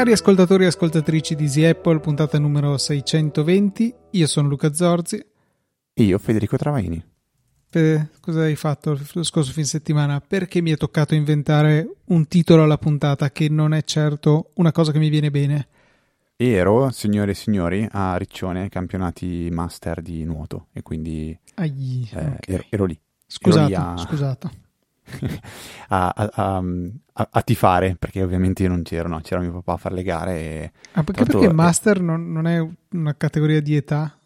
Cari ascoltatori e ascoltatrici di Easy Apple, puntata numero 620, io sono Luca Zorzi. Io Federico Travaini. Per, cosa hai fatto lo scorso fin settimana? Perché mi è toccato inventare un titolo alla puntata che non è certo una cosa che mi viene bene. Ero, signore e signori, a Riccione, campionati master di nuoto e quindi Agli, eh, okay. ero, ero, lì. Scusato, ero lì a... scusato. a, a, a, a, tifare perché ovviamente io non c'ero, no? c'era mio papà a fare le gare. E... Ah, perché, perché Master non, non, è una categoria di età?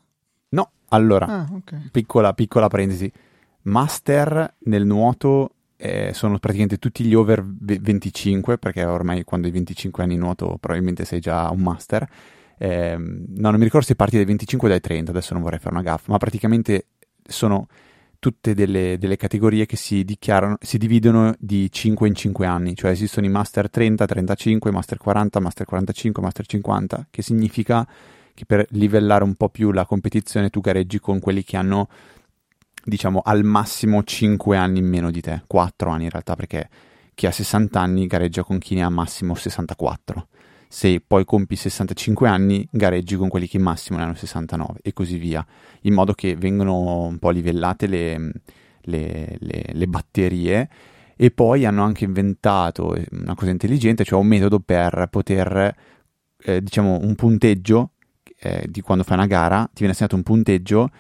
No, allora, ah, okay. piccola, piccola parentesi. Master nel nuoto eh, sono praticamente tutti gli over 25 perché ormai quando hai 25 anni nuoto probabilmente sei già un master. Eh, no, non mi ricordo se parti dai 25 o dai 30, adesso non vorrei fare una gaffa, ma praticamente sono tutte delle, delle, categorie che si si dividono di 5 in 5 anni, cioè esistono i Master 30, 35, Master 40, Master 45, Master 50, che significa che per livellare un po' più la competizione tu gareggi con quelli che hanno, diciamo, al massimo 5 anni in meno di te, 4 anni in realtà, perché chi ha 60 anni gareggia con chi ne ha massimo 64 se poi compi 65 anni gareggi con quelli che massimo ne hanno 69 e così via, in modo che vengono un po' livellate le, le, le, le batterie e poi hanno anche inventato una cosa intelligente, cioè un metodo per poter, eh, diciamo, un punteggio eh, di quando fai una gara, ti viene assegnato un punteggio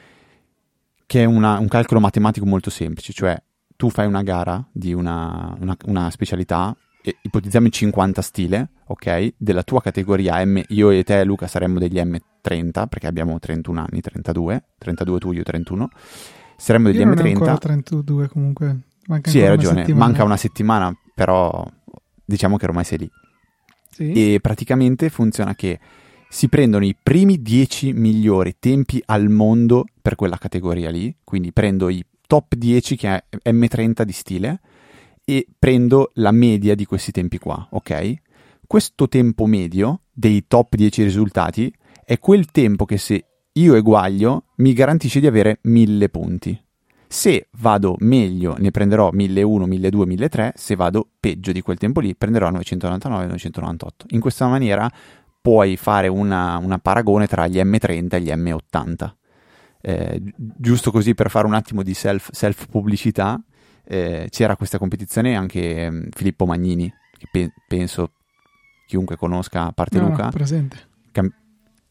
che è una, un calcolo matematico molto semplice, cioè tu fai una gara di una, una, una specialità ipotizziamo i 50 stile, ok? Della tua categoria M, io e te Luca saremmo degli M30 perché abbiamo 31 anni, 32, 32 tu, io 31. Saremmo degli io M30. Non 32 comunque. Manca sì, hai ragione, una manca una settimana, però diciamo che ormai sei lì. Sì. E praticamente funziona che si prendono i primi 10 migliori tempi al mondo per quella categoria lì, quindi prendo i top 10 che è M30 di stile e prendo la media di questi tempi qua, ok? Questo tempo medio dei top 10 risultati è quel tempo che se io eguaglio mi garantisce di avere 1000 punti. Se vado meglio ne prenderò 1001, 1200, 1003, se vado peggio di quel tempo lì prenderò 999, 998. In questa maniera puoi fare una, una paragone tra gli M30 e gli M80. Eh, giusto così per fare un attimo di self, self pubblicità, eh, c'era questa competizione anche um, Filippo Magnini, che pe- penso chiunque conosca, a parte no, Luca, presente. Cam-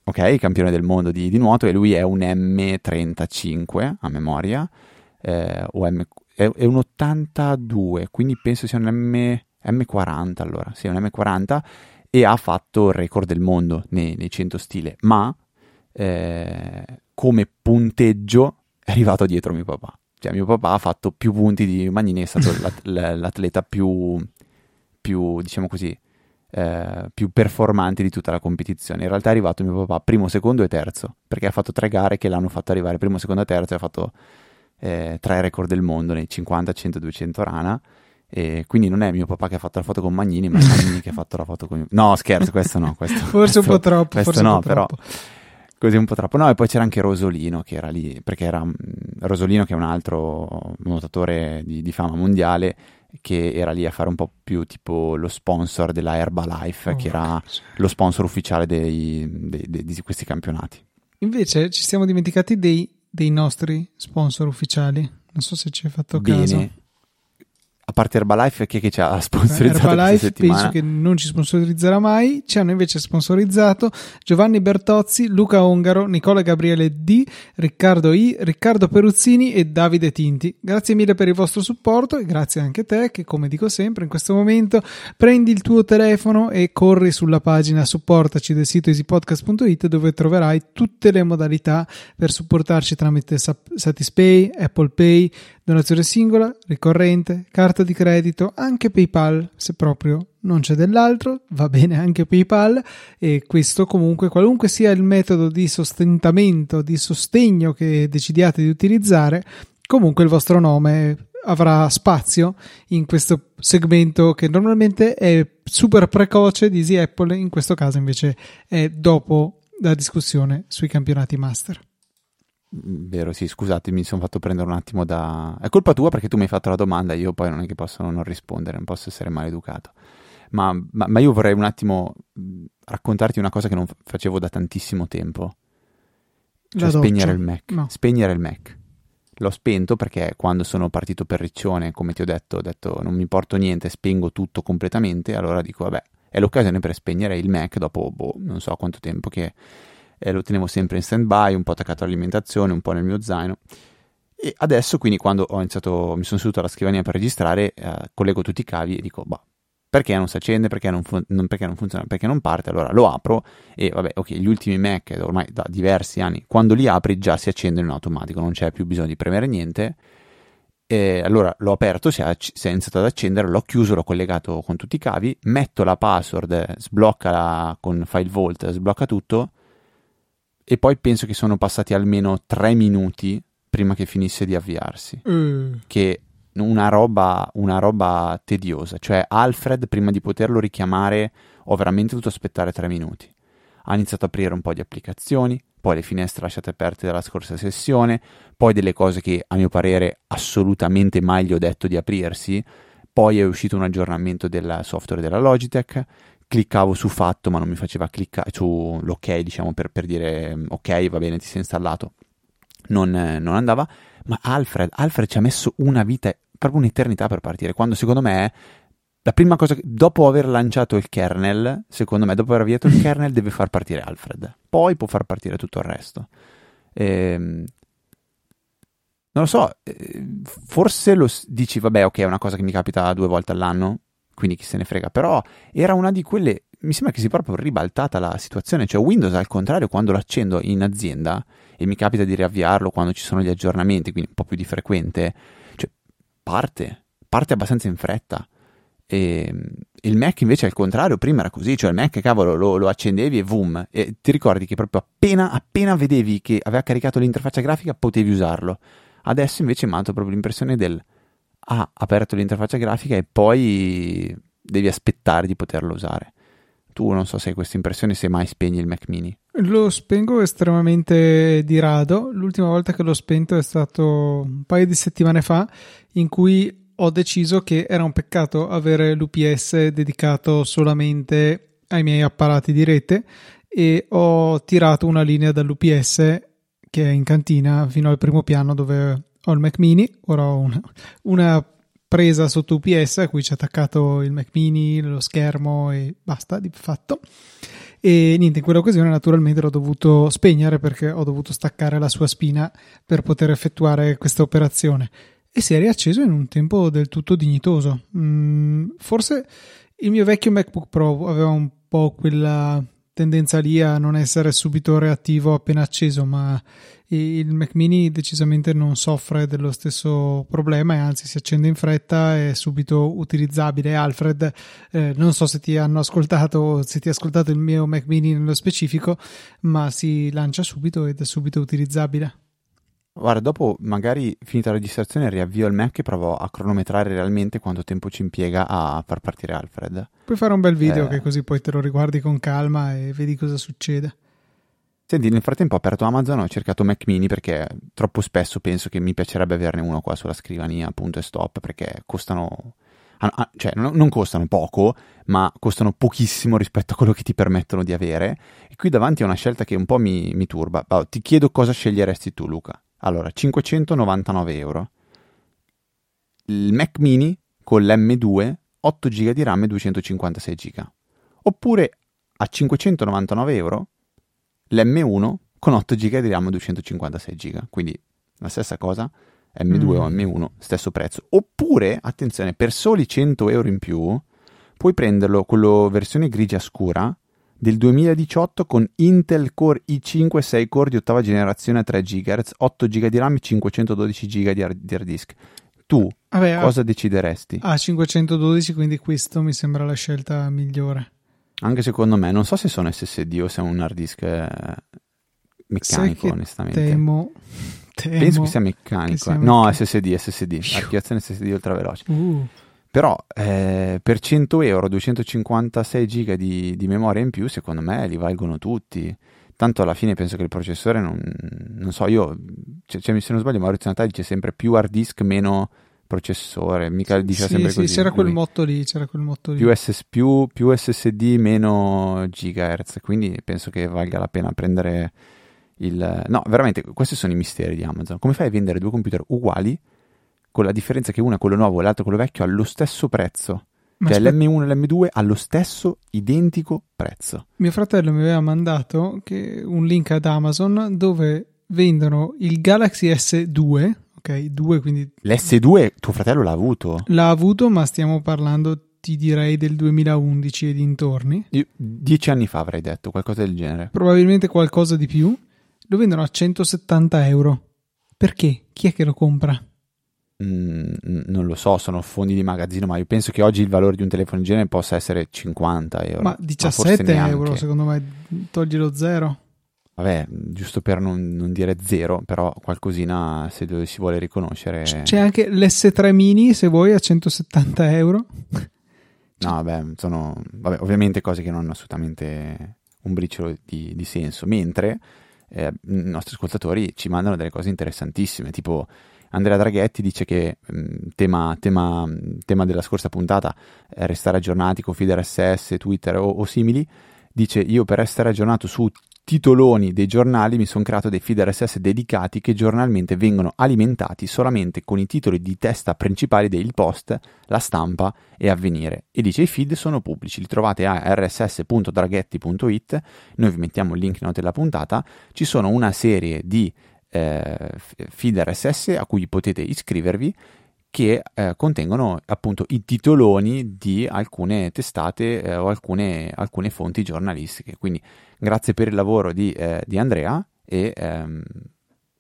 ok, campione del mondo di, di, nuoto, e lui è un M35 a memoria, eh, o M- è, è, un 82, quindi penso sia un M- M40 allora, sì, un M40, e ha fatto il record del mondo nei, nei 100 stile, ma eh, come punteggio è arrivato dietro mio papà. Cioè, mio papà ha fatto più punti di Magnini, è stato l'atleta più, più, diciamo così, eh, più performante di tutta la competizione. In realtà è arrivato mio papà primo, secondo e terzo, perché ha fatto tre gare che l'hanno fatto arrivare primo, secondo e terzo e ha fatto eh, tre record del mondo nei 50, 100, 200 rana. E quindi non è mio papà che ha fatto la foto con Magnini, ma è Magnini che ha fatto la foto con... No, scherzo, questo no. Questo, forse questo, un po' troppo. Questo forse no, però... Troppo così un po' troppo. No, e poi c'era anche Rosolino che era lì, perché era Rosolino che è un altro nuotatore di, di, fama mondiale che era lì a fare un po' più tipo lo sponsor della Herbalife, oh, che era lo sponsor ufficiale dei, dei, dei, di questi campionati. Invece ci siamo dimenticati dei, dei nostri sponsor ufficiali. Non so se ci hai fatto Bene. caso. A parte Herbalife, chi è che ci ha sponsorizzato Herbalife penso che non ci sponsorizzerà mai. Ci hanno invece sponsorizzato Giovanni Bertozzi, Luca Ongaro, Nicola Gabriele D, Riccardo I, Riccardo Peruzzini e Davide Tinti. Grazie mille per il vostro supporto e grazie anche a te che, come dico sempre, in questo momento prendi il tuo telefono e corri sulla pagina supportaci del sito easypodcast.it dove troverai tutte le modalità per supportarci tramite Satispay, Apple Pay, donazione singola, ricorrente, carta di credito, anche PayPal, se proprio non c'è dell'altro, va bene anche PayPal e questo comunque qualunque sia il metodo di sostentamento, di sostegno che decidiate di utilizzare, comunque il vostro nome avrà spazio in questo segmento che normalmente è super precoce di Easy Apple, in questo caso invece è dopo da discussione sui campionati master. Vero, sì, scusate, mi sono fatto prendere un attimo da... È colpa tua perché tu mi hai fatto la domanda, io poi non è che posso non rispondere, non posso essere maleducato. Ma, ma, ma io vorrei un attimo raccontarti una cosa che non facevo da tantissimo tempo. Cioè spegnere il Mac. No. Spegnere il Mac. L'ho spento perché quando sono partito per Riccione, come ti ho detto, ho detto non mi porto niente, spengo tutto completamente, allora dico vabbè, è l'occasione per spegnere il Mac dopo boh, non so quanto tempo che eh, lo tenevo sempre in stand by, un po' attaccato all'alimentazione, un po' nel mio zaino. E adesso, quindi, quando ho iniziato, mi sono seduto alla scrivania per registrare, eh, collego tutti i cavi e dico, boh, perché non si accende, perché non, fun- non, perché non, funziona, perché non parte, allora lo apro e vabbè, ok, gli ultimi Mac ormai da diversi anni, quando li apri già si accendono in automatico, non c'è più bisogno di premere niente. E allora l'ho aperto, si è, si è, iniziato ad accendere, l'ho chiuso, l'ho collegato con tutti i cavi, metto la password, sblocca la, con File Vault, sblocca tutto e poi penso che sono passati almeno tre minuti prima che finisse di avviarsi. Mm. Che una roba, una roba tediosa. Cioè, Alfred, prima di poterlo richiamare, ho veramente dovuto aspettare tre minuti. Ha iniziato a aprire un po' di applicazioni, poi le finestre lasciate aperte dalla scorsa sessione, poi delle cose che a mio parere assolutamente mai gli ho detto di aprirsi, poi è uscito un aggiornamento del software della Logitech, cliccavo su fatto ma non mi faceva cliccare sull'ok diciamo per, per, dire ok va bene ti sei installato non, non andava ma Alfred, Alfred ci ha messo una vita proprio un'eternità per partire, quando secondo me la prima cosa che, dopo aver lanciato il kernel, secondo me, dopo aver avviato il kernel, deve far partire Alfred. Poi può far partire tutto il resto. Ehm, non lo so, eh, forse lo dici, vabbè, ok, è una cosa che mi capita due volte all'anno, quindi chi se ne frega, però era una di quelle, mi sembra che si è proprio ribaltata la situazione, cioè Windows al contrario, quando lo accendo in azienda e mi capita di riavviarlo quando ci sono gli aggiornamenti, quindi un po' più di frequente, parte, parte abbastanza in fretta. E il Mac invece al contrario, prima era così, cioè il Mac cavolo lo, lo accendevi e boom, e ti ricordi che proprio appena, appena vedevi che aveva caricato l'interfaccia grafica potevi usarlo. Adesso invece dato proprio l'impressione del ah, aperto l'interfaccia grafica e poi devi aspettare di poterlo usare. Tu non so se hai questa impressione, se mai spegni il Mac mini. Lo spengo estremamente di rado. L'ultima volta che l'ho spento è stato un paio di settimane fa, in cui ho deciso che era un peccato avere l'UPS dedicato solamente ai miei apparati di rete e ho tirato una linea dall'UPS che è in cantina fino al primo piano dove ho il Mac mini. Ora ho una, una presa sotto UPS a cui c'è attaccato il Mac mini, lo schermo e basta di fatto. E niente, in quell'occasione naturalmente l'ho dovuto spegnere perché ho dovuto staccare la sua spina per poter effettuare questa operazione. E si è riacceso in un tempo del tutto dignitoso. Mm, forse il mio vecchio MacBook Pro aveva un po' quella tendenza lì a non essere subito reattivo appena acceso, ma il Mac mini decisamente non soffre dello stesso problema e anzi si accende in fretta e è subito utilizzabile. Alfred, eh, non so se ti hanno ascoltato, se ti ha ascoltato il mio Mac mini nello specifico, ma si lancia subito ed è subito utilizzabile. Guarda, dopo magari finita la registrazione riavvio il Mac e provo a cronometrare realmente quanto tempo ci impiega a far partire Alfred. Puoi fare un bel video eh... che così poi te lo riguardi con calma e vedi cosa succede. Senti, nel frattempo ho aperto Amazon, ho cercato Mac mini perché troppo spesso penso che mi piacerebbe averne uno qua sulla scrivania, punto e stop, perché costano... Cioè, non costano poco, ma costano pochissimo rispetto a quello che ti permettono di avere. E qui davanti a una scelta che un po' mi, mi turba. ti chiedo cosa sceglieresti tu, Luca. Allora, 599 euro. Il Mac mini con l'M2, 8 GB di RAM e 256 GB. Oppure a 599 euro l'M1 con 8 GB di RAM e 256 GB, quindi la stessa cosa, M2 mm. o M1, stesso prezzo. Oppure, attenzione, per soli 100 euro in più, puoi prenderlo, quello versione grigia scura, del 2018 con Intel Core i5 6 core di ottava generazione a 3 GHz, 8 GB di RAM e 512 GB di hard, di hard disk. Tu Vabbè, cosa a, decideresti? A 512, quindi questo mi sembra la scelta migliore. Anche secondo me, non so se sono SSD o se è un hard disk eh, meccanico, onestamente. Temo, temo Penso che sia meccanico. Che sia eh. No, SSD, SSD, archiviazione SSD ultraveloce. Uh. Però eh, per 100 euro, 256 giga di, di, memoria in più, secondo me li valgono tutti. tanto alla fine penso che il processore non, non so, io, cioè, cioè, se non sbaglio Maurizio Natali dice sempre più hard disk, meno processore, mica dice sì, sempre sì, così. c'era quel motto lì, c'era quel motto lì. Più, SS, più, più SSD, meno gigahertz, quindi penso che valga la pena prendere il... No, veramente, questi sono i misteri di Amazon. Come fai a vendere due computer uguali, con la differenza che uno è quello nuovo e l'altro quello vecchio, allo stesso prezzo? Ma cioè aspetta. l'M1 e l'M2 allo stesso identico prezzo. Mio fratello mi aveva mandato un link ad Amazon dove vendono il Galaxy S2, ok, 2 quindi... L'S2 tuo fratello l'ha avuto? L'ha avuto, ma stiamo parlando, ti direi, del 2011 e dintorni. Io, dieci anni fa avrei detto, qualcosa del genere. Probabilmente qualcosa di più. Lo vendono a 170 euro. Perché? Chi è che lo compra? Mm, non lo so, sono fondi di magazzino, ma io penso che oggi il valore di un telefono in genere possa essere 50 euro. Ma 17 ma euro, secondo me, togli lo zero. Vabbè, giusto per non, non, dire zero, però qualcosina se si vuole riconoscere. C'è anche l'S3 mini, se vuoi, a 170 euro. No, vabbè, sono vabbè, ovviamente cose che non hanno assolutamente un briciolo di, di senso, mentre eh, i nostri ascoltatori ci mandano delle cose interessantissime, tipo Andrea Draghetti dice che mh, tema, tema, tema, della scorsa puntata è restare aggiornati con feed RSS, Twitter o, o simili, dice io per essere aggiornato su titoloni dei giornali mi sono creato dei feed RSS dedicati che giornalmente vengono alimentati solamente con i titoli di testa principali dei post, la stampa e avvenire. E dice i feed sono pubblici, li trovate a rss.draghetti.it, noi vi mettiamo il link in note della puntata, ci sono una serie di eh, feed RSS a cui potete iscrivervi che eh, contengono appunto i titoloni di alcune testate eh, o alcune, alcune, fonti giornalistiche. Quindi grazie per il lavoro di, eh, di Andrea e ehm,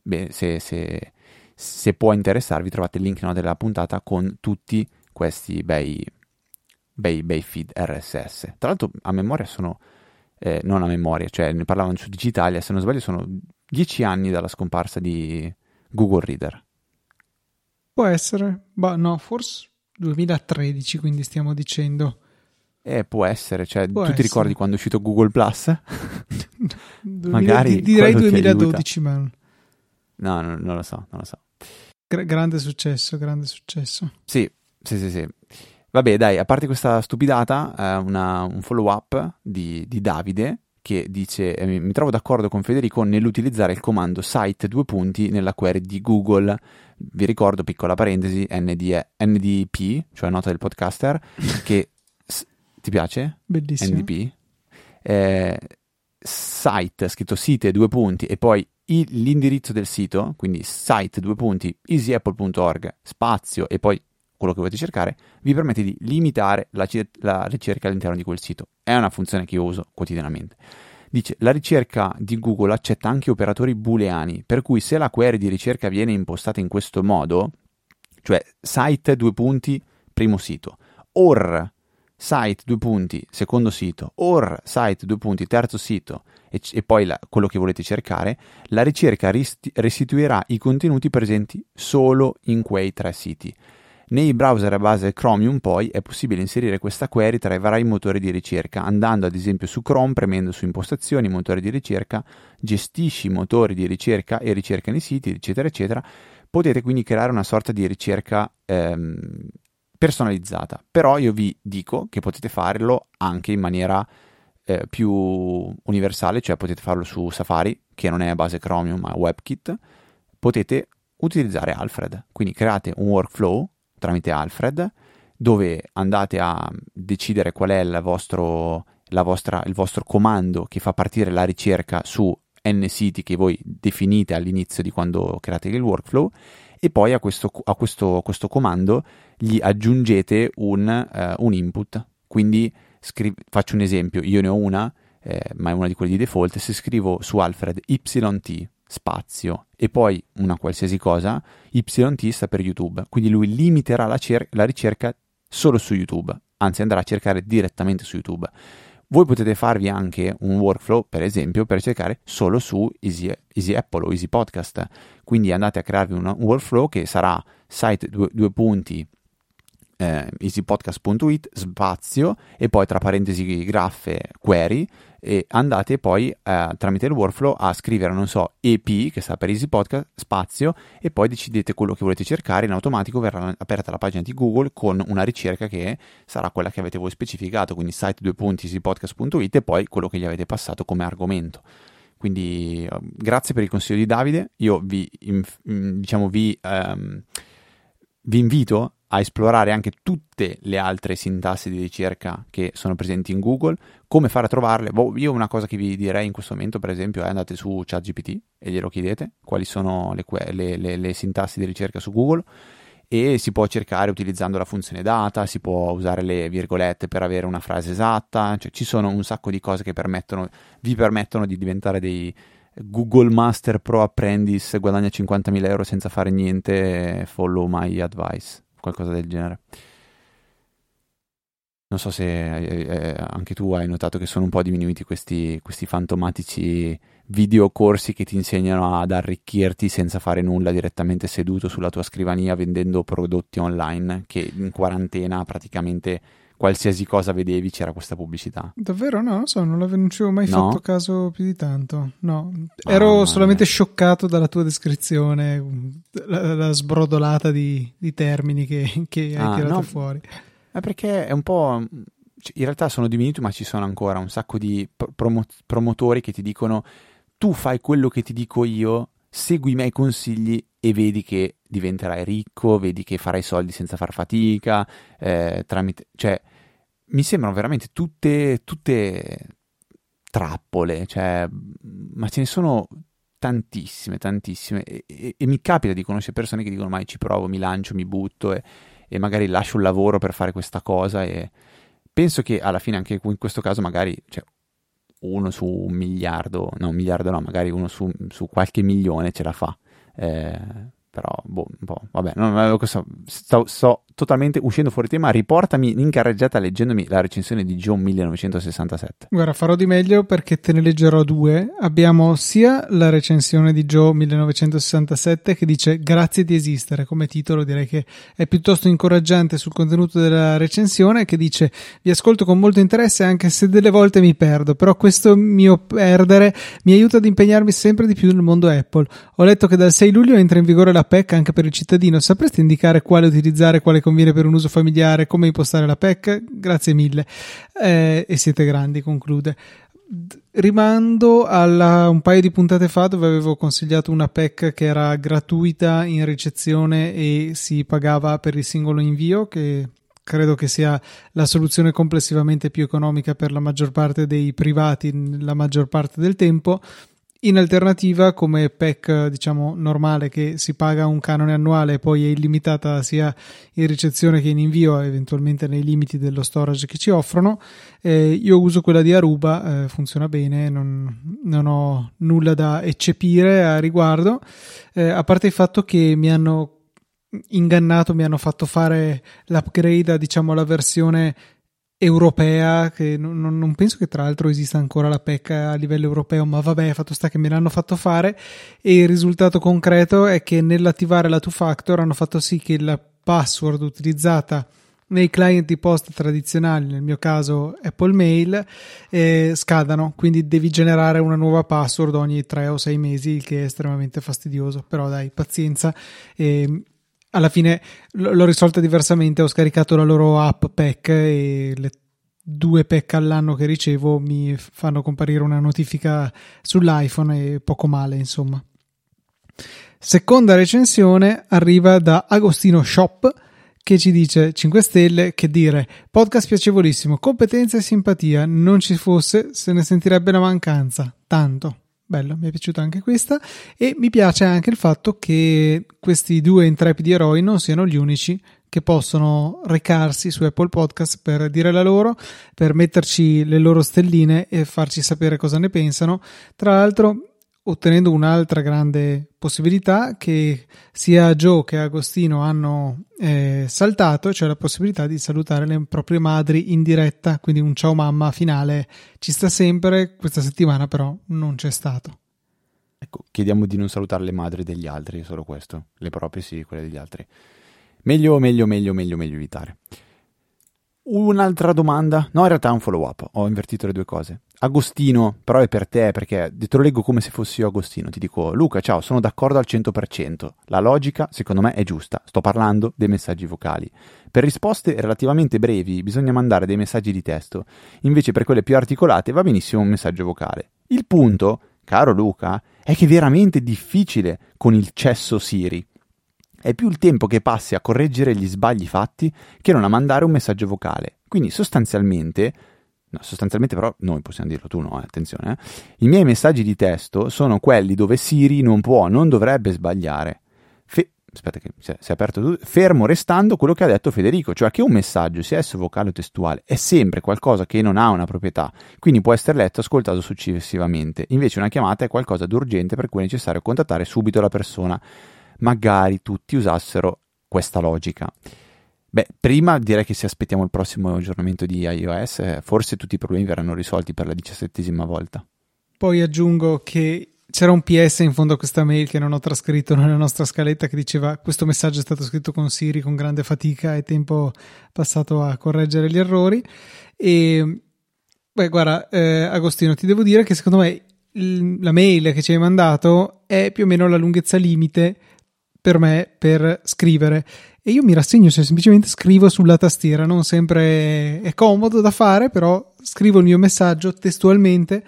beh, se, se, se, può interessarvi trovate il link no, della puntata con tutti questi bei, bei, bei feed RSS. Tra l'altro a memoria sono, eh, non a memoria, cioè ne parlavano su Digitalia, se non sbaglio sono dieci anni dalla scomparsa di Google Reader. Può essere, ma no, forse 2013, quindi stiamo dicendo. Eh, può essere, cioè, può tu essere. ti ricordi quando è uscito Google Plus? 2000, Magari direi 2012, ma No, no, non lo so, non lo so. Gra- grande successo, grande successo. Sì, sì, sì, sì. Vabbè, dai, a parte questa stupidata, eh, una, un follow up di, di Davide che dice eh, mi trovo d'accordo con Federico nell'utilizzare il comando site due punti nella query di Google. Vi ricordo, piccola parentesi, ND, NDP, cioè nota del podcaster, che s- ti piace? Bellissimo. NDP. Eh, site, scritto site due punti e poi l'indirizzo del sito, quindi site due punti easyapple.org spazio e poi quello che volete cercare, vi permette di limitare la, la ricerca all'interno di quel sito. È una funzione che io uso quotidianamente. Dice, la ricerca di Google accetta anche operatori booleani, per cui se la query di ricerca viene impostata in questo modo, cioè site due punti, primo sito, or site due punti, secondo sito, or site due punti, terzo sito, e, e poi la, quello che volete cercare, la ricerca risti- restituirà i contenuti presenti solo in quei tre siti. Nei browser a base Chromium poi è possibile inserire questa query tra i vari motori di ricerca, andando ad esempio su Chrome, premendo su impostazioni, motori di ricerca, gestisci motori di ricerca e ricerca nei siti, eccetera, eccetera. Potete quindi creare una sorta di ricerca ehm, personalizzata, però io vi dico che potete farlo anche in maniera eh, più universale, cioè potete farlo su Safari, che non è a base Chromium ma WebKit, potete utilizzare Alfred, quindi create un workflow tramite Alfred, dove andate a decidere qual è il vostro, vostra, il vostro comando che fa partire la ricerca su n siti che voi definite all'inizio di quando create il workflow e poi a questo, a questo, questo comando gli aggiungete un, uh, un input. Quindi scri- faccio un esempio, io ne ho una, eh, ma è una di quelli di default, se scrivo su Alfred yt spazio e poi una qualsiasi cosa, YT sta per YouTube, quindi lui limiterà la, cer- la ricerca solo su YouTube, anzi andrà a cercare direttamente su YouTube. Voi potete farvi anche un workflow, per esempio, per cercare solo su Easy, Easy Apple o Easy Podcast. Quindi andate a crearvi un workflow che sarà site due, due punti eh, easypodcast.it spazio e poi tra parentesi graffe query e andate poi eh, tramite il workflow a scrivere, non so, EP, che sta per Easy Podcast, spazio, e poi decidete quello che volete cercare, in automatico verrà aperta la pagina di Google con una ricerca che sarà quella che avete voi specificato, quindi site 2.easypodcast.it e poi quello che gli avete passato come argomento. Quindi uh, grazie per il consiglio di Davide, io vi, inf- diciamo, vi, um, vi invito a esplorare anche tutte le altre sintassi di ricerca che sono presenti in Google, come fare a trovarle. Boh, io una cosa che vi direi in questo momento, per esempio, è andate su ChatGPT e glielo chiedete quali sono le, le, le, le sintassi di ricerca su Google e si può cercare utilizzando la funzione data, si può usare le virgolette per avere una frase esatta, cioè ci sono un sacco di cose che permettono, vi permettono di diventare dei Google Master Pro Apprentice, guadagna 50.000 euro senza fare niente, follow my advice qualcosa del genere. Non so se eh, eh, anche tu hai notato che sono un po' diminuiti questi, questi fantomatici videocorsi che ti insegnano ad arricchirti senza fare nulla direttamente seduto sulla tua scrivania vendendo prodotti online che in quarantena praticamente qualsiasi cosa vedevi c'era questa pubblicità. Davvero? No, non so, non, non ci avevo mai no? fatto caso più di tanto. No, ero ah, solamente scioccato dalla tua descrizione, la, la sbrodolata di, di, termini che, che hai ah, tirato no, fuori. È perché è un po'... Cioè, in realtà sono diminuiti, ma ci sono ancora un sacco di promo- promotori che ti dicono tu fai quello che ti dico io, segui i miei consigli e vedi che diventerai ricco, vedi che farai soldi senza far fatica, eh, tramite... Cioè, mi sembrano veramente tutte, tutte trappole, cioè, ma ce ne sono tantissime, tantissime e, e, e, mi capita di conoscere persone che dicono mai ci provo, mi lancio, mi butto e, e, magari lascio il lavoro per fare questa cosa e penso che alla fine anche in questo caso magari cioè, uno su un miliardo, no un miliardo no, magari uno su, su qualche milione ce la fa. Eh, però, boh, un vabbè, non, questo, sto, sto, totalmente uscendo fuori tema. Riportami in carreggiata leggendomi la recensione di John 1967. Guarda, farò di meglio perché te ne leggerò due. Abbiamo sia la recensione di Joe 1967 che dice Grazie di esistere. Come titolo direi che è piuttosto incoraggiante sul contenuto della recensione che dice Vi ascolto con molto interesse anche se delle volte mi perdo, però questo mio perdere mi aiuta ad impegnarmi sempre di più nel mondo Apple. Ho letto che dal 6 luglio entra in vigore la PEC anche per il cittadino. Sapresti indicare quale utilizzare, quale conviene per un uso familiare, come impostare la PEC? Grazie mille. Eh, e siete grandi, conclude. Rimando a un paio di puntate fa dove avevo consigliato una PEC che era gratuita in ricezione e si pagava per il singolo invio, che credo che sia la soluzione complessivamente più economica per la maggior parte dei privati la maggior parte del tempo. In alternativa, come PEC diciamo normale che si paga un canone annuale e poi è illimitata sia in ricezione che in invio, eventualmente nei limiti dello storage che ci offrono, eh, io uso quella di Aruba, eh, funziona bene, non, non, ho nulla da eccepire a riguardo, eh, a parte il fatto che mi hanno ingannato, mi hanno fatto fare l'upgrade a diciamo la versione europea, che non, non, penso che tra l'altro esista ancora la PEC a livello europeo, ma vabbè, fatto sta che me l'hanno fatto fare. E il risultato concreto è che nell'attivare la two factor hanno fatto sì che la password utilizzata nei client di posta tradizionali, nel mio caso Apple Mail, eh, scadano, quindi devi generare una nuova password ogni tre o sei mesi, il che è estremamente fastidioso, però dai, pazienza. Eh, alla fine l'ho risolta diversamente, ho scaricato la loro app PEC e le due PEC all'anno che ricevo mi fanno comparire una notifica sull'iPhone e poco male, insomma. Seconda recensione arriva da Agostino Shop che ci dice 5 stelle che dire podcast piacevolissimo, competenza e simpatia, non ci fosse se ne sentirebbe la mancanza, tanto bello, mi è piaciuta anche questa e mi piace anche il fatto che questi due intrepidi eroi non siano gli unici che possono recarsi su Apple Podcast per dire la loro, per metterci le loro stelline e farci sapere cosa ne pensano. Tra l'altro ottenendo un'altra grande possibilità che sia Joe che Agostino hanno eh, saltato, cioè la possibilità di salutare le proprie madri in diretta, quindi un ciao mamma finale ci sta sempre, questa settimana però non c'è stato. Ecco, chiediamo di non salutare le madri degli altri, solo questo, le proprie sì, quelle degli altri. Meglio, meglio, meglio, meglio, meglio evitare. Un'altra domanda? No, in realtà è un follow up. Ho invertito le due cose. Agostino, però è per te perché te lo leggo come se fossi io Agostino. Ti dico, Luca, ciao, sono d'accordo al 100%. La logica, secondo me, è giusta. Sto parlando dei messaggi vocali. Per risposte relativamente brevi bisogna mandare dei messaggi di testo. Invece per quelle più articolate va benissimo un messaggio vocale. Il punto, caro Luca, è che è veramente difficile con il cesso Siri è più il tempo che passi a correggere gli sbagli fatti che non a mandare un messaggio vocale. Quindi sostanzialmente, no, sostanzialmente però noi possiamo dirlo, tu no, eh, attenzione, eh, i miei messaggi di testo sono quelli dove Siri non può, non dovrebbe sbagliare. Fe- aspetta che si è, aperto tutto, fermo restando quello che ha detto Federico, cioè che un messaggio, sia esso vocale o testuale, è sempre qualcosa che non ha una proprietà, quindi può essere letto e ascoltato successivamente. Invece una chiamata è qualcosa di urgente per cui è necessario contattare subito la persona magari tutti usassero questa logica. Beh, prima direi che se aspettiamo il prossimo aggiornamento di iOS, eh, forse tutti i problemi verranno risolti per la diciassettesima volta. Poi aggiungo che c'era un PS in fondo a questa mail che non ho trascritto nella nostra scaletta che diceva questo messaggio è stato scritto con Siri con grande fatica e tempo passato a correggere gli errori. E beh, guarda, eh, Agostino, ti devo dire che secondo me il, la mail che ci hai mandato è più o meno la lunghezza limite per me per scrivere e io mi rassegno se semplicemente scrivo sulla tastiera, non sempre è comodo da fare, però scrivo il mio messaggio testualmente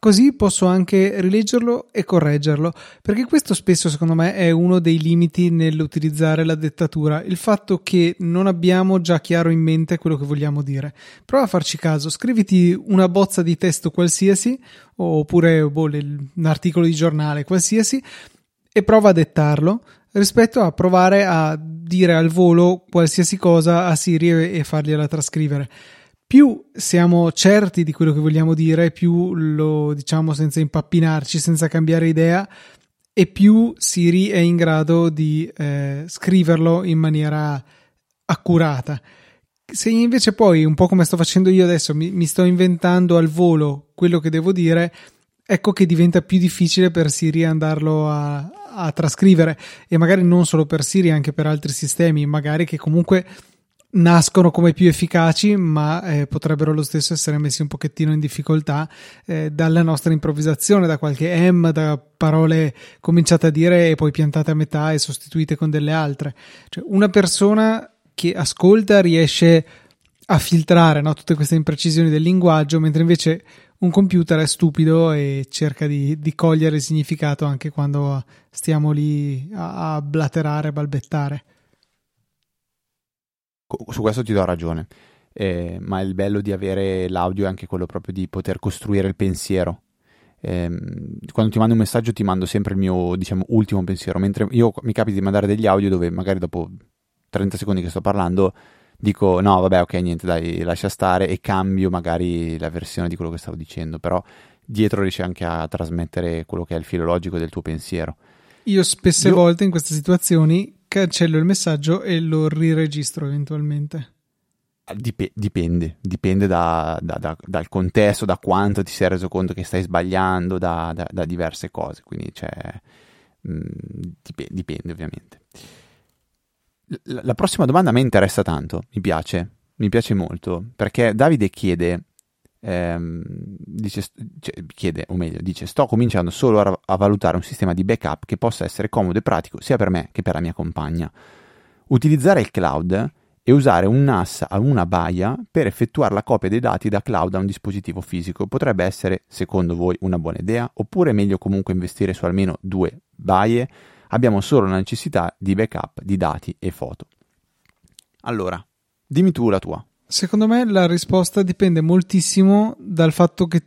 così posso anche rileggerlo e correggerlo, perché questo spesso secondo me è uno dei limiti nell'utilizzare la dettatura, il fatto che non abbiamo già chiaro in mente quello che vogliamo dire. Prova a farci caso, scriviti una bozza di testo qualsiasi, oppure boh, un articolo di giornale qualsiasi, e prova a dettarlo, rispetto a provare a dire al volo qualsiasi cosa a Siri e fargliela trascrivere. Più siamo certi di quello che vogliamo dire, più lo diciamo senza impappinarci, senza cambiare idea, e più Siri è in grado di eh, scriverlo in maniera accurata. Se invece poi, un po' come sto facendo io adesso, mi, mi sto inventando al volo quello che devo dire, ecco che diventa più difficile per Siri andarlo a, a trascrivere e magari non solo per Siri, anche per altri sistemi, magari che comunque nascono come più efficaci, ma eh, potrebbero lo stesso essere messi un pochettino in difficoltà eh, dalla nostra improvvisazione, da qualche M, da parole cominciate a dire e poi piantate a metà e sostituite con delle altre. Cioè, una persona che ascolta riesce a filtrare no, tutte queste imprecisioni del linguaggio, mentre invece un computer è stupido e cerca di, di cogliere il significato anche quando stiamo lì a, a blaterare, a balbettare. Su questo ti do ragione, eh, ma il bello di avere l'audio è anche quello proprio di poter costruire il pensiero. Eh, quando ti mando un messaggio ti mando sempre il mio diciamo ultimo pensiero mentre io mi capita di mandare degli audio dove magari dopo 30 secondi che sto parlando dico no vabbè ok niente dai lascia stare e cambio magari la versione di quello che stavo dicendo. Però dietro riesci anche a trasmettere quello che è il filo logico del tuo pensiero. Io spesse io... volte in queste situazioni cancello il messaggio e lo riregistro eventualmente. Dip- dipende, dipende da, da, da, dal contesto, da quanto ti sei reso conto che stai sbagliando, da, diverse cose, quindi cioè, mh, mm, dip- dipende ovviamente la prossima domanda a me interessa tanto, mi piace, mi piace molto, perché Davide chiede, ehm, dice, cioè, chiede, o meglio, dice, sto cominciando solo a, a valutare un sistema di backup che possa essere comodo e pratico sia per me che per la mia compagna. Utilizzare il cloud e usare un NAS a una baia per effettuare la copia dei dati da cloud a un dispositivo fisico potrebbe essere, secondo voi, una buona idea? Oppure è meglio comunque investire su almeno due baie? Abbiamo solo la necessità di backup di dati e foto. Allora, dimmi tu la tua. Secondo me la risposta dipende moltissimo dal fatto che,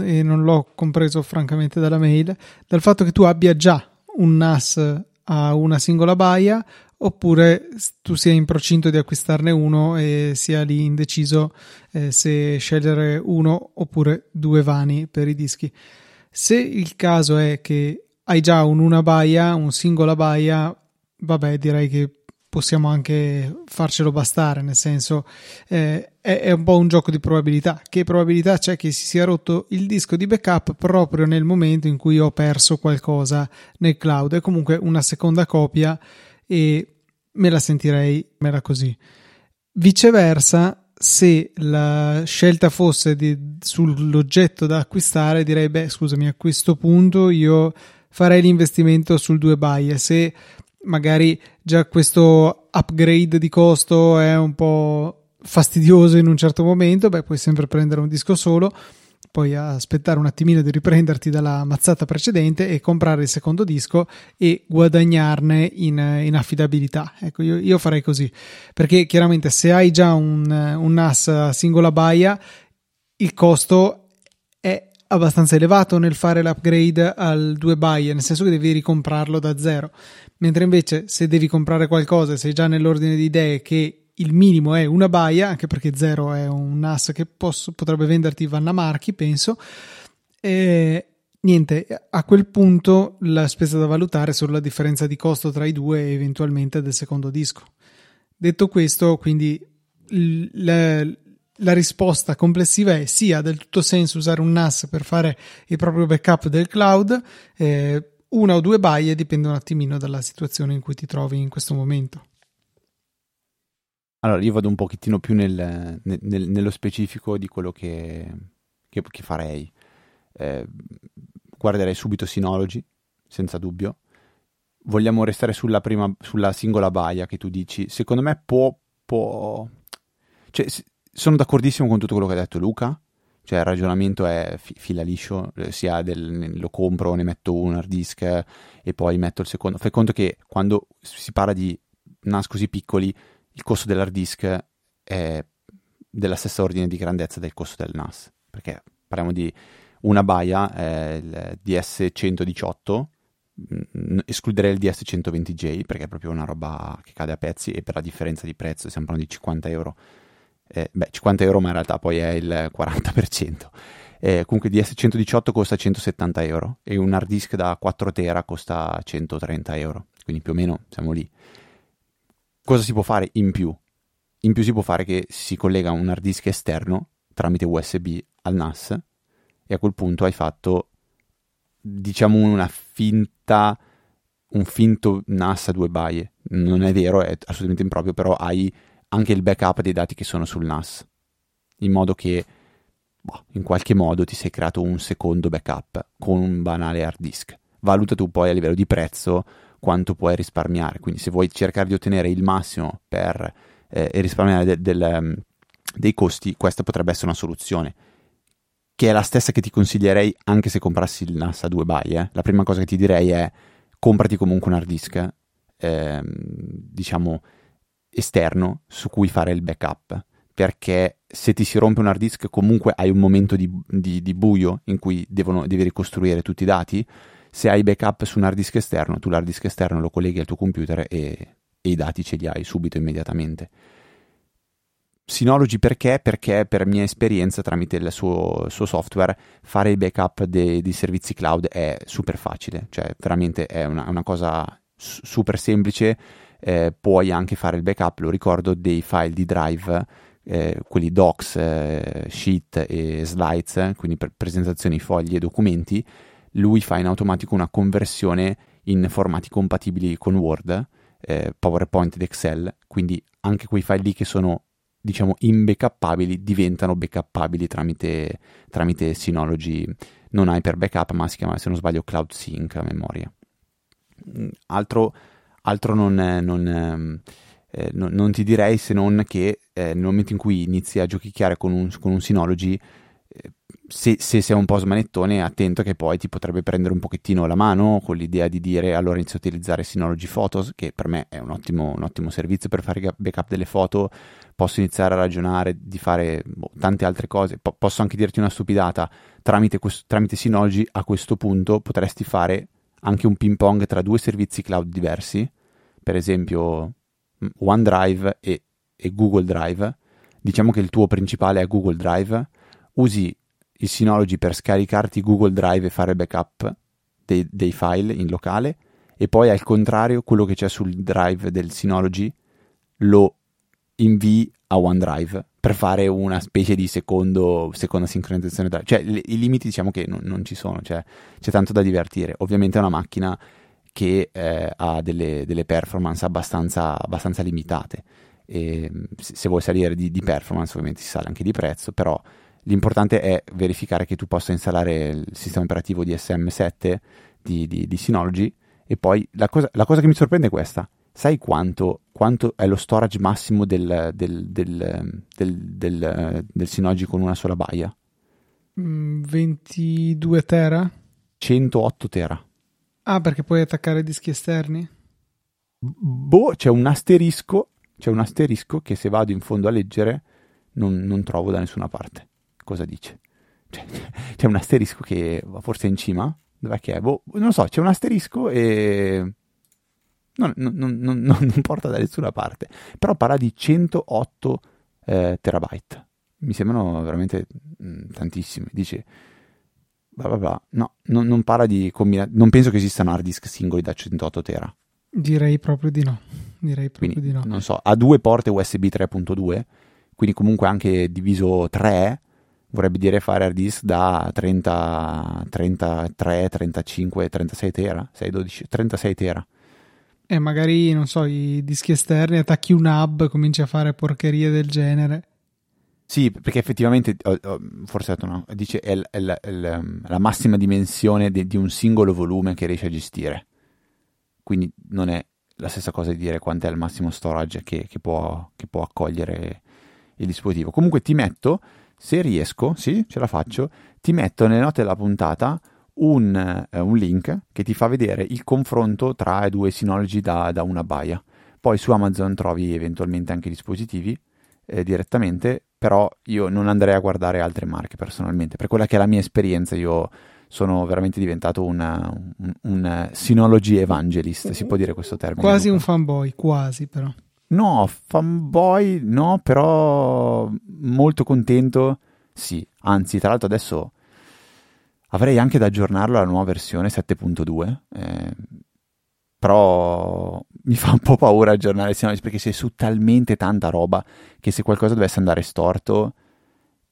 e non l'ho compreso francamente dalla mail, dal fatto che tu abbia già un NAS a una singola baia oppure tu sia in procinto di acquistarne uno e sia lì indeciso eh, se scegliere uno oppure due vani per i dischi. Se il caso è che hai già un una baia, un singola baia, vabbè, direi che possiamo anche farcelo bastare, nel senso eh, è, è, un po' un gioco di probabilità. Che probabilità c'è che si sia rotto il disco di backup proprio nel momento in cui ho perso qualcosa nel cloud? È comunque una seconda copia e me la sentirei mera così. Viceversa, se la scelta fosse di, sull'oggetto da acquistare, direi, beh, scusami, a questo punto io farei l'investimento sul 2 buy se magari già questo upgrade di costo è un po' fastidioso in un certo momento, beh, puoi sempre prendere un disco solo poi aspettare un attimino di riprenderti dalla mazzata precedente e comprare il secondo disco e guadagnarne in, in affidabilità. Ecco, io, io, farei così, perché chiaramente se hai già un, un NAS singola baia, il costo abbastanza elevato nel fare l'upgrade al 2 baie, nel senso che devi ricomprarlo da zero. Mentre invece se devi comprare qualcosa sei già nell'ordine di idee che il minimo è una baia, anche perché zero è un NAS che posso, potrebbe venderti Vanna Marchi, penso. E niente, a quel punto la spesa da valutare è solo la differenza di costo tra i due e eventualmente del secondo disco. Detto questo, quindi la, la risposta complessiva è sì, ha del tutto senso usare un NAS per fare il proprio backup del cloud. Eh, una o due baie dipende un attimino dalla situazione in cui ti trovi in questo momento. Allora, io vado un pochettino più nel, nel, nello specifico di quello che, che, che farei. Eh, guarderei subito Synology, senza dubbio. Vogliamo restare sulla, prima, sulla singola baia che tu dici. Secondo me può... può... Cioè, sono d'accordissimo con tutto quello che ha detto Luca. Cioè, il ragionamento è fi- fila liscio, eh, sia del, lo compro, ne metto un hard disk e poi metto il secondo. Fai conto che quando si parla di NAS così piccoli il costo dell'hard disk è della stessa ordine di grandezza del costo del NAS, perché parliamo di una baia, eh, il DS118, mm, escluderei il DS120J perché è proprio una roba che cade a pezzi e per la differenza di prezzo stiamo parlando di 50 euro. Eh, beh, 50 euro ma in realtà poi è il 40%. Eh, comunque DS118 costa 170 euro e un hard disk da 4 tera costa 130 euro, quindi più o meno siamo lì. Cosa si può fare in più? In più si può fare che si collega un hard disk esterno tramite USB al NAS e a quel punto hai fatto diciamo una finta un finto NAS a due baie. Non è vero, è assolutamente improprio, però hai anche il backup dei dati che sono sul NAS. In modo che boh, in qualche modo ti sei creato un secondo backup con un banale hard disk. Valuta tu poi a livello di prezzo quanto puoi risparmiare. Quindi se vuoi cercare di ottenere il massimo per, eh, risparmiare de- del, um, dei costi, questa potrebbe essere una soluzione. Che è la stessa che ti consiglierei anche se comprassi il NAS a due buy. Eh. La prima cosa che ti direi è comprati comunque un hard disk, eh, diciamo, esterno su cui fare il backup. Perché se ti si rompe un hard disk, comunque hai un momento di, di, di buio in cui devono, devi ricostruire tutti i dati se hai backup su un hard disk esterno, tu l'hard disk esterno lo colleghi al tuo computer e, e i dati ce li hai subito, immediatamente. Synology perché? Perché per mia esperienza tramite il suo, suo software fare i backup dei servizi cloud è super facile, cioè veramente è una, una cosa super semplice, eh, puoi anche fare il backup, lo ricordo, dei file di drive, eh, quelli docs, eh, sheet e slides, quindi per presentazioni, fogli e documenti, lui fa in automatico una conversione in formati compatibili con Word, eh, PowerPoint ed Excel, quindi anche quei file lì che sono diciamo imbackuppabili diventano backuppabili tramite, tramite Synology, non Hyper Backup ma si chiama se non sbaglio Cloud Sync a memoria. Mm, altro, altro non, non, ehm, eh, non, non, ti direi se non che eh, nel momento in cui inizi a giochicchiare con un, con un Synology se, se, sei un po' smanettone, attento che poi ti potrebbe prendere un pochettino la mano con l'idea di dire allora inizio a utilizzare Synology Photos, che per me è un ottimo, un ottimo servizio per fare backup delle foto. Posso iniziare a ragionare di fare boh, tante altre cose. Po- posso anche dirti una stupidata. Tramite, questo, tramite Synology a questo punto potresti fare anche un ping pong tra due servizi cloud diversi, per esempio OneDrive e, e Google Drive. Diciamo che il tuo principale è Google Drive. Usi il Synology per scaricarti Google Drive e fare backup dei, dei, file in locale e poi al contrario quello che c'è sul drive del Synology lo invii a OneDrive per fare una specie di secondo, seconda sincronizzazione. Cioè le, i limiti diciamo che non, non ci sono, cioè, c'è tanto da divertire. Ovviamente è una macchina che eh, ha delle, delle performance abbastanza, abbastanza limitate e se vuoi salire di, di performance ovviamente si sale anche di prezzo, però l'importante è verificare che tu possa installare il sistema operativo di SM7 di, di, di Synology e poi la cosa, la cosa, che mi sorprende è questa. Sai quanto, quanto è lo storage massimo del, del, del, del, del Synology con una sola baia? 22 mm, tera? 108 tera. Ah, perché puoi attaccare dischi esterni? Boh, c'è un asterisco, c'è un asterisco che se vado in fondo a leggere non, non trovo da nessuna parte. Cosa dice? C'è, c'è un asterisco che forse è in cima, dov'è che è? Boh, non so, c'è un asterisco e non, non, non, non, porta da nessuna parte. Però parla di 108 eh, terabyte. Mi sembrano veramente mh, mm, tantissimi. Dice, bla bla bla. No, non, parla di combinazione. Non penso che esistano hard disk singoli da 108 tera. Direi proprio di no. Direi proprio quindi, di no. Non so, ha due porte USB 3.2, quindi comunque anche diviso 3 vorrebbe dire fare hard disk da 30, 33, 35, 36 tera, 6, 12, 36 tera. E magari, non so, i dischi esterni, attacchi un hub, cominci a fare porcherie del genere. Sì, perché effettivamente, forse no, dice è, è, è, è la massima dimensione di, di, un singolo volume che riesce a gestire. Quindi non è la stessa cosa di dire quant'è il massimo storage che, che, può, che può accogliere il dispositivo. Comunque ti metto se riesco, sì, ce la faccio, ti metto nelle note della puntata un, eh, un link che ti fa vedere il confronto tra i due Synology da, da una baia. Poi su Amazon trovi eventualmente anche dispositivi eh, direttamente, però io non andrei a guardare altre marche personalmente. Per quella che è la mia esperienza, io sono veramente diventato una, un, un Synology evangelist, si può dire questo termine. Quasi un fanboy, quasi però. No, fanboy no, però molto contento, sì. Anzi, tra l'altro adesso avrei anche da aggiornarlo alla nuova versione 7.2, eh, però mi fa un po' paura il perché sei su talmente tanta roba che se qualcosa dovesse andare storto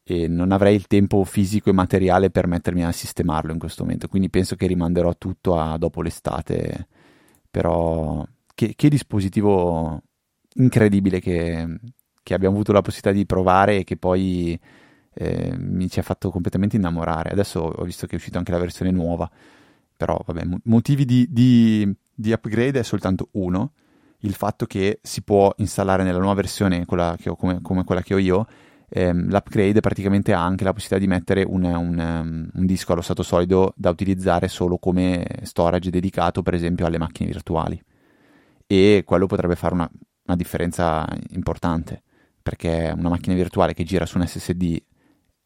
e non avrei il tempo fisico e materiale per mettermi a sistemarlo in questo momento, quindi penso che rimanderò tutto a dopo l'estate, però che, che dispositivo incredibile che, che, abbiamo avuto la possibilità di provare e che poi eh, mi ci ha fatto completamente innamorare. Adesso ho visto che è uscita anche la versione nuova, però vabbè, motivi di, di, di upgrade è soltanto uno, il fatto che si può installare nella nuova versione, quella ho, come, come, quella che ho io, ehm, l'upgrade praticamente ha anche la possibilità di mettere un, un, un, disco allo stato solido da utilizzare solo come storage dedicato, per esempio, alle macchine virtuali. E quello potrebbe fare una, una differenza importante, perché una macchina virtuale che gira su un SSD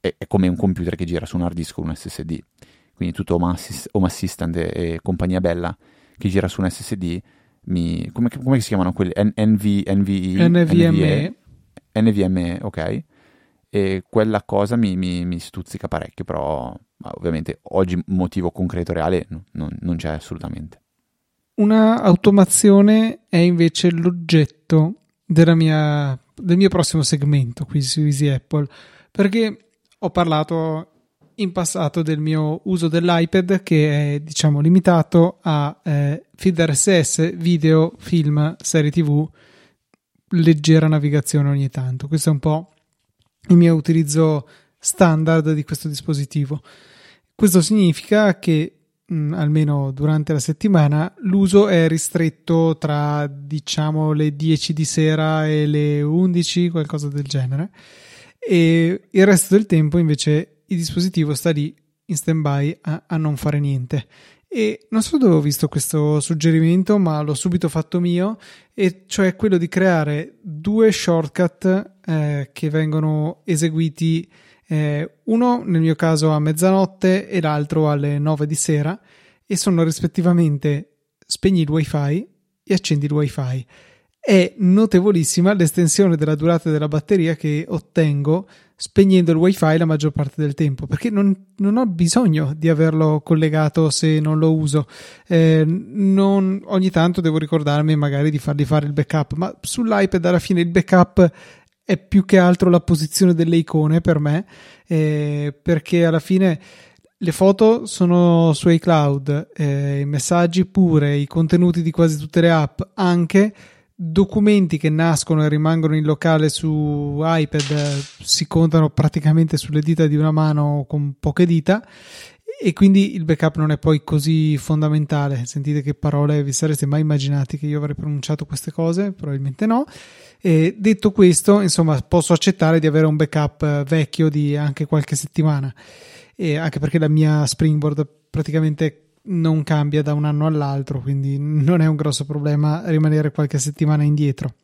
è, è come un computer che gira su un hard disk con un SSD. Quindi tutto Home, Home Assistant e, e, compagnia bella che gira su un SSD, mi, come, come si chiamano quelli? N, NV, NVE? NVMe. NVMe, ok. E quella cosa mi, mi, mi stuzzica parecchio, però ovviamente oggi motivo concreto reale no, non, non c'è assolutamente. Una automazione è invece l'oggetto mia, del mio prossimo segmento qui su Easy Apple, perché ho parlato in passato del mio uso dell'iPad che è diciamo limitato a eh, feed RSS, video, film, serie tv, leggera navigazione ogni tanto. Questo è un po' il mio utilizzo standard di questo dispositivo. Questo significa che mh, mm, almeno durante la settimana, l'uso è ristretto tra diciamo le 10 di sera e le 11, qualcosa del genere. E il resto del tempo invece il dispositivo sta lì in stand by a, a non fare niente. E non so dove ho visto questo suggerimento, ma l'ho subito fatto mio, e cioè quello di creare due shortcut eh, che vengono eseguiti eh, uno nel mio caso a mezzanotte e l'altro alle 9 di sera e sono rispettivamente spegni il wifi e accendi il wifi. È notevolissima l'estensione della durata della batteria che ottengo spegnendo il wifi la maggior parte del tempo perché non, non ho bisogno di averlo collegato se non lo uso eh, non, ogni tanto devo ricordarmi magari di fargli fare il backup ma sull'iPad alla fine il backup è più che altro la posizione delle icone per me, eh, perché alla fine le foto sono su iCloud, eh, i messaggi pure, i contenuti di quasi tutte le app anche. Documenti che nascono e rimangono in locale su iPad eh, si contano praticamente sulle dita di una mano con poche dita e quindi il backup non è poi così fondamentale. Sentite che parole vi sareste mai immaginati che io avrei pronunciato queste cose? Probabilmente no. E detto questo, insomma, posso accettare di avere un backup eh, vecchio di anche qualche settimana, e anche perché la mia Springboard praticamente non cambia da un anno all'altro, quindi non è un grosso problema rimanere qualche settimana indietro.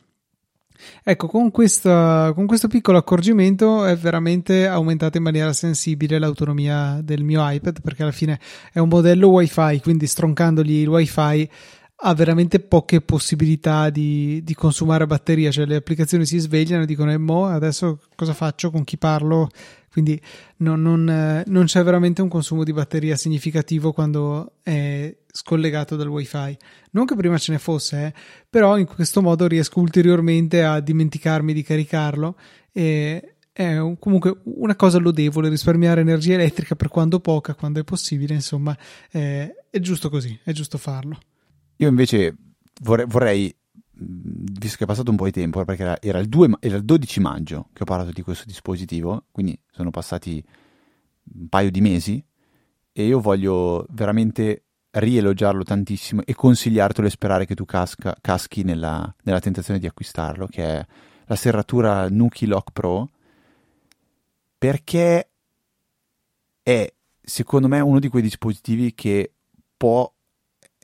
Ecco, con, questa, con questo piccolo accorgimento è veramente aumentata in maniera sensibile l'autonomia del mio iPad perché alla fine è un modello WiFi, quindi stroncandogli il WiFi ha veramente poche possibilità di, di, consumare batteria, cioè le applicazioni si svegliano e dicono e mo adesso cosa faccio, con chi parlo, quindi non, non, eh, non, c'è veramente un consumo di batteria significativo quando è scollegato dal wifi. Non che prima ce ne fosse, eh, però in questo modo riesco ulteriormente a dimenticarmi di caricarlo e è un, comunque una cosa lodevole risparmiare energia elettrica per quando poca, quando è possibile, insomma è, è giusto così, è giusto farlo. Io invece vorrei, vorrei visto che è passato un po' di tempo, perché era, era, il 2, era il 12 maggio che ho parlato di questo dispositivo, quindi sono passati un paio di mesi e io voglio veramente rielogiarlo tantissimo e consigliartelo e sperare che tu casca, caschi nella, nella, tentazione di acquistarlo, che è la serratura Nuki Lock Pro, perché è secondo me uno di quei dispositivi che può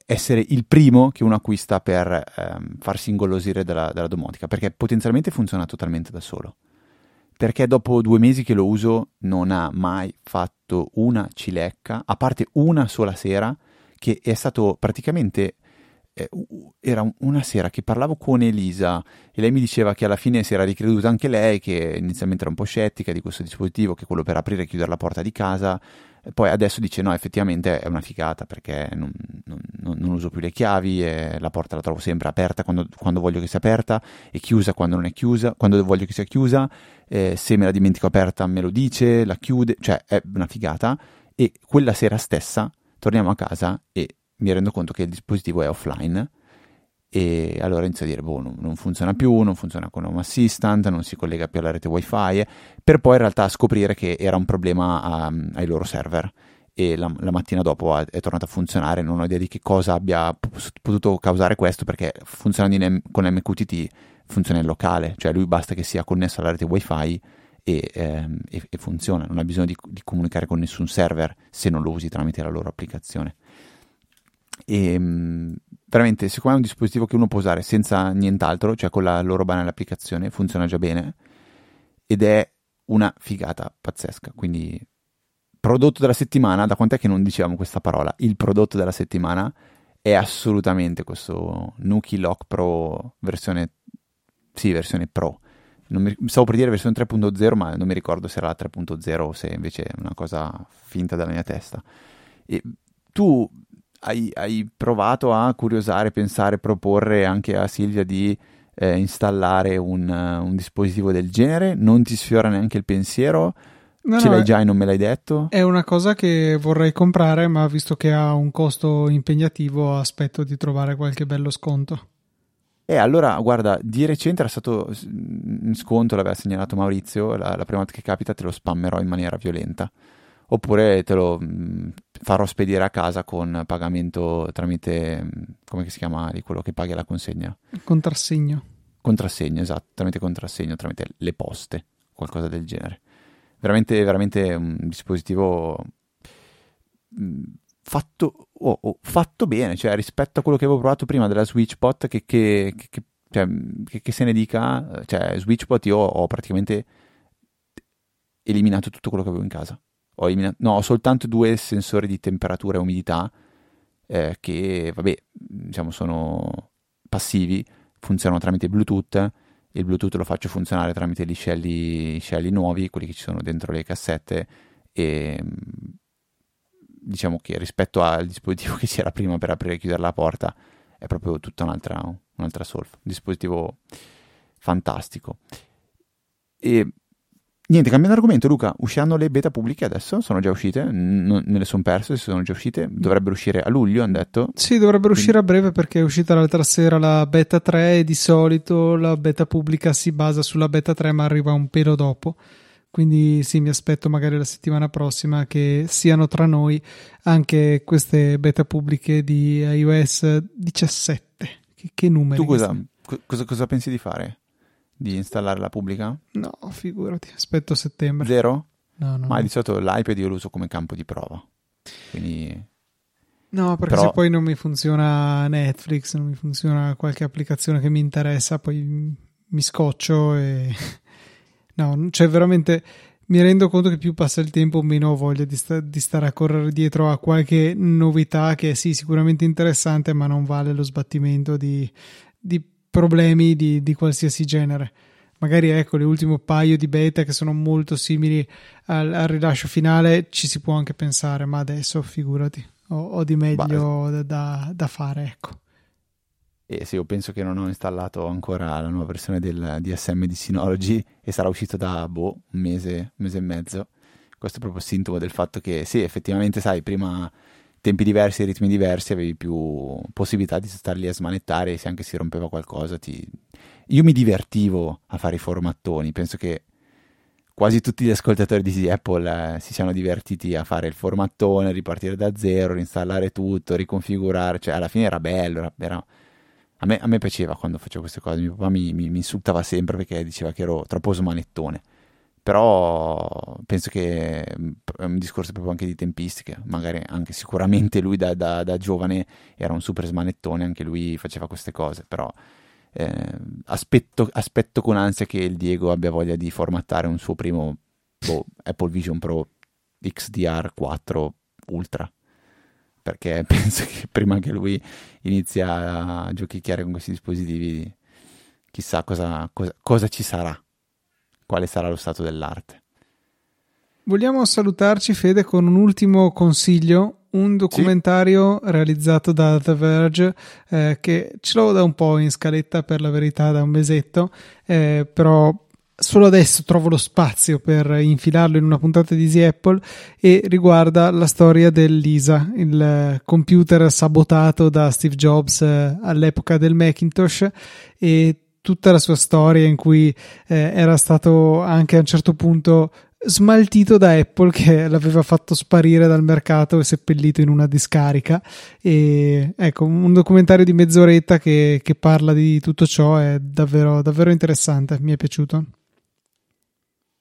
essere il primo che uno acquista per ehm, farsi ingolosire dalla, dalla domotica, perché potenzialmente funziona totalmente da solo. Perché dopo due mesi che lo uso non ha mai fatto una cilecca, a parte una sola sera, che è stato praticamente eh, era una sera che parlavo con Elisa e lei mi diceva che alla fine si era ricreduta anche lei, che inizialmente era un po' scettica di questo dispositivo, che è quello per aprire e chiudere la porta di casa, poi adesso dice no, effettivamente è una figata perché non, non, non uso più le chiavi e la porta la trovo sempre aperta quando, quando, voglio che sia aperta e chiusa quando non è chiusa, quando voglio che sia chiusa, eh, se me la dimentico aperta me lo dice, la chiude, cioè è una figata e quella sera stessa torniamo a casa e mi rendo conto che il dispositivo è offline e allora inizio a dire, boh, non, funziona più, non funziona con Home Assistant, non si collega più alla rete wifi, per poi in realtà scoprire che era un problema a, ai loro server e la, la mattina dopo è, tornato a funzionare, non ho idea di che cosa abbia potuto causare questo perché funzionando in, con MQTT funziona in locale, cioè lui basta che sia connesso alla rete wifi e, ehm, e, e funziona, non ha bisogno di, di comunicare con nessun server se non lo usi tramite la loro applicazione. E ehm, veramente, secondo me è un dispositivo che uno può usare senza nient'altro, cioè con la loro banale applicazione, funziona già bene ed è una figata pazzesca. Quindi, prodotto della settimana, da quant'è che non dicevamo questa parola? Il prodotto della settimana è assolutamente questo Nuki Lock Pro versione, sì, versione Pro. Non mi, stavo per dire versione 3.0, ma non mi ricordo se era la 3.0 o se invece è una cosa finta dalla mia testa. E tu hai, hai, provato a curiosare, pensare, proporre anche a Silvia di eh, installare un, uh, un, dispositivo del genere? Non ti sfiora neanche il pensiero? No, Ce no, l'hai già e non me l'hai detto? È una cosa che vorrei comprare, ma visto che ha un costo impegnativo, aspetto di trovare qualche bello sconto. E allora, guarda, di recente era stato in sconto, l'aveva segnalato Maurizio, la, la prima volta che capita te lo spammerò in maniera violenta oppure te lo mm, farò spedire a casa con pagamento tramite, mm, come si chiama di quello che paghi la consegna? Contrassegno. Contrassegno, esatto, tramite contrassegno, tramite le poste, qualcosa del genere. Veramente, veramente un dispositivo mm, fatto, oh, oh, fatto bene, cioè rispetto a quello che avevo provato prima della SwitchBot, che, che, che, cioè, che se ne dica, cioè SwitchBot io ho praticamente eliminato tutto quello che avevo in casa ho, eliminato, no, ho soltanto due sensori di temperatura e umidità eh, che, vabbè, diciamo sono passivi, funzionano tramite Bluetooth. Il Bluetooth lo faccio funzionare tramite gli scelli, scelli nuovi, quelli che ci sono dentro le cassette e diciamo che rispetto al dispositivo che c'era prima per aprire e chiudere la porta è proprio tutta un'altra, un'altra solfa. Un dispositivo fantastico. E Niente, cambiando argomento, Luca, usciranno le beta pubbliche adesso? Sono già uscite? Non, me le sono perse, sono già uscite. Dovrebbero uscire a luglio, hanno detto. Sì, dovrebbero uscire a breve perché è uscita l'altra sera la beta 3 e di solito la beta pubblica si basa sulla beta 3 ma arriva un pelo dopo. Quindi sì, mi aspetto magari la settimana prossima che siano tra noi anche queste beta pubbliche di iOS 17. Che, che numeri? Tu cosa, cosa, cosa pensi di fare? Di installare la pubblica? No, figurati, aspetto settembre. Zero? No, no. Ma no. di solito l'iPad io lo uso come campo di prova. Quindi... No, perché Però... se poi non mi funziona Netflix, non mi funziona qualche applicazione che mi interessa, poi mi scoccio e... no, cioè veramente mi rendo conto che più passa il tempo meno ho voglia di, sta- di, stare a correre dietro a qualche novità che sì, sicuramente interessante, ma non vale lo sbattimento di, di problemi di, di, qualsiasi genere. Magari ecco l'ultimo paio di beta che sono molto simili al, al, rilascio finale ci si può anche pensare, ma adesso figurati, ho, ho di meglio da, da, da, fare, ecco. E sì, io penso che non ho installato ancora la nuova versione del DSM di Synology e sarà uscito da boh, un mese, un mese e mezzo. Questo è proprio sintomo del fatto che sì, effettivamente, sai, prima tempi diversi, ritmi diversi, avevi più possibilità di star lì a smanettare e se anche si rompeva qualcosa ti... Io mi divertivo a fare i formattoni, penso che quasi tutti gli ascoltatori di Apple eh, si siano divertiti a fare il formattone, ripartire da zero, reinstallare tutto, riconfigurare, cioè alla fine era bello, era... era... A, me, a, me, piaceva quando facevo queste cose, mio papà mi, mi, mi insultava sempre perché diceva che ero troppo smanettone però penso che mm, è un discorso proprio anche di tempistiche, magari anche sicuramente lui da, da, da giovane era un super smanettone, anche lui faceva queste cose, però eh, aspetto, aspetto, con ansia che il Diego abbia voglia di formattare un suo primo boh, Apple Vision Pro XDR 4 Ultra, perché penso che prima che lui inizia a giochicchiare con questi dispositivi chissà cosa, cosa, cosa ci sarà quale sarà lo stato dell'arte. Vogliamo salutarci, Fede, con un ultimo consiglio, un documentario sì. realizzato da The Verge eh, che ce l'ho da un po' in scaletta per la verità, da un mesetto, eh, però solo adesso trovo lo spazio per infilarlo in una puntata di Easy Apple e riguarda la storia dell'ISA, il computer sabotato da Steve Jobs eh, all'epoca del Macintosh e tutta la sua storia in cui eh, era stato anche a un certo punto smaltito da Apple che l'aveva fatto sparire dal mercato e seppellito in una discarica. E ecco un documentario di mezz'oretta che, che parla di tutto ciò è davvero, davvero interessante mi è piaciuto.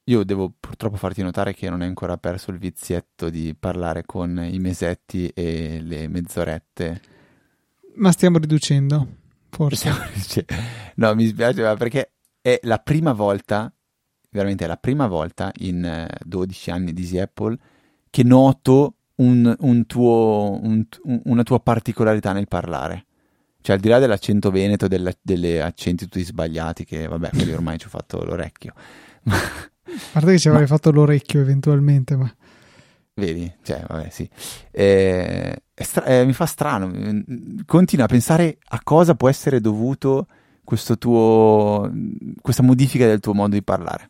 Io devo purtroppo farti notare che non hai ancora perso il vizietto di parlare con i mesetti e le mezz'orette. Ma stiamo riducendo forse. no, mi spiace, ma perché è la prima volta, veramente è la prima volta in 12 eh, anni di Easy Apple che noto un, un tuo, un, una tua particolarità nel parlare. Cioè, al di là dell'accento veneto, della, delle accenti tutti sbagliati, che vabbè, quelli ormai ci ho fatto l'orecchio. A parte che ci avrei ma... fatto l'orecchio eventualmente, ma... Vedi, cioè, vabbè, sì. Eh, stra- eh, mi fa strano. Continua a pensare a cosa può essere dovuto questo tuo, questa modifica del tuo modo di parlare.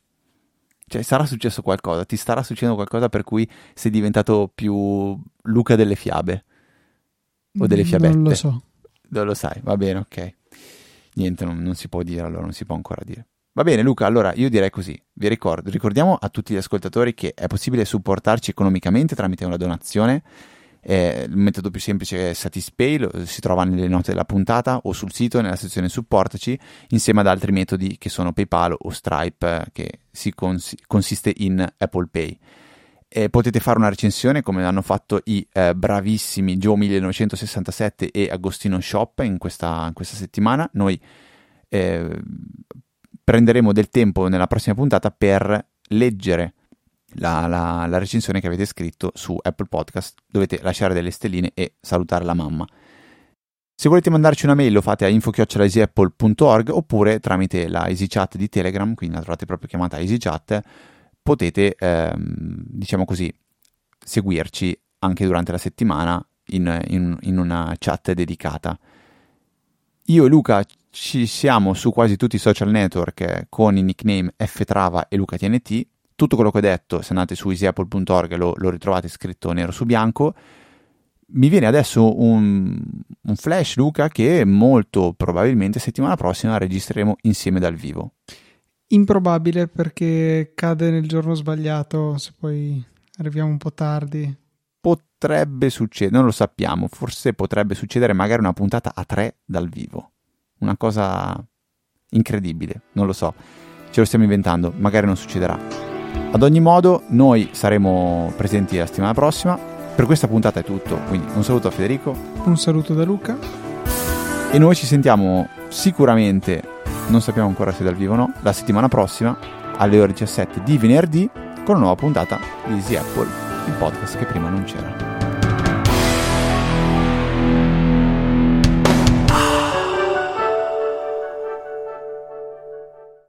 Cioè, sarà successo qualcosa, ti starà succedendo qualcosa per cui sei diventato più Luca delle fiabe o delle fiabette. Non lo so. Non lo sai, va bene, ok. Niente, non, non si può dire allora, non si può ancora dire. Va bene Luca, allora io direi così, vi ricordo, ricordiamo a tutti gli ascoltatori che è possibile supportarci economicamente tramite una donazione, eh, il metodo più semplice è Satispay, lo, si trova nelle note della puntata o sul sito nella sezione supportaci, insieme ad altri metodi che sono PayPal o Stripe eh, che cons- consiste in Apple Pay. Eh, potete fare una recensione come hanno fatto i eh, bravissimi Joe 1967 e Agostino Shop in questa, in questa settimana. Noi eh, prenderemo del tempo nella prossima puntata per leggere la, la, la, recensione che avete scritto su Apple Podcast. Dovete lasciare delle stelline e salutare la mamma. Se volete mandarci una mail lo fate a info.easyapple.org oppure tramite la EasyChat di Telegram, quindi la trovate proprio chiamata EasyChat, potete, ehm, diciamo così, seguirci anche durante la settimana in, in, in una chat dedicata. Io e Luca ci siamo su quasi tutti i social network con i nickname ftrava e lucatnt. tutto quello che ho detto, se andate su easyapple.org lo, lo ritrovate scritto nero su bianco. Mi viene adesso un, un, flash, Luca, che molto probabilmente settimana prossima registreremo insieme dal vivo. Improbabile perché cade nel giorno sbagliato, se poi arriviamo un po' tardi. Potrebbe succedere, non lo sappiamo, forse potrebbe succedere magari una puntata a tre dal vivo. Una cosa incredibile, non lo so. Ce lo stiamo inventando, magari non succederà. Ad ogni modo, noi saremo presenti la settimana prossima. Per questa puntata è tutto, quindi un saluto a Federico. Un saluto da Luca. E noi ci sentiamo sicuramente, non sappiamo ancora se dal vivo o no, la settimana prossima alle ore 17 di venerdì con una nuova puntata di Easy Apple, il podcast che prima non c'era.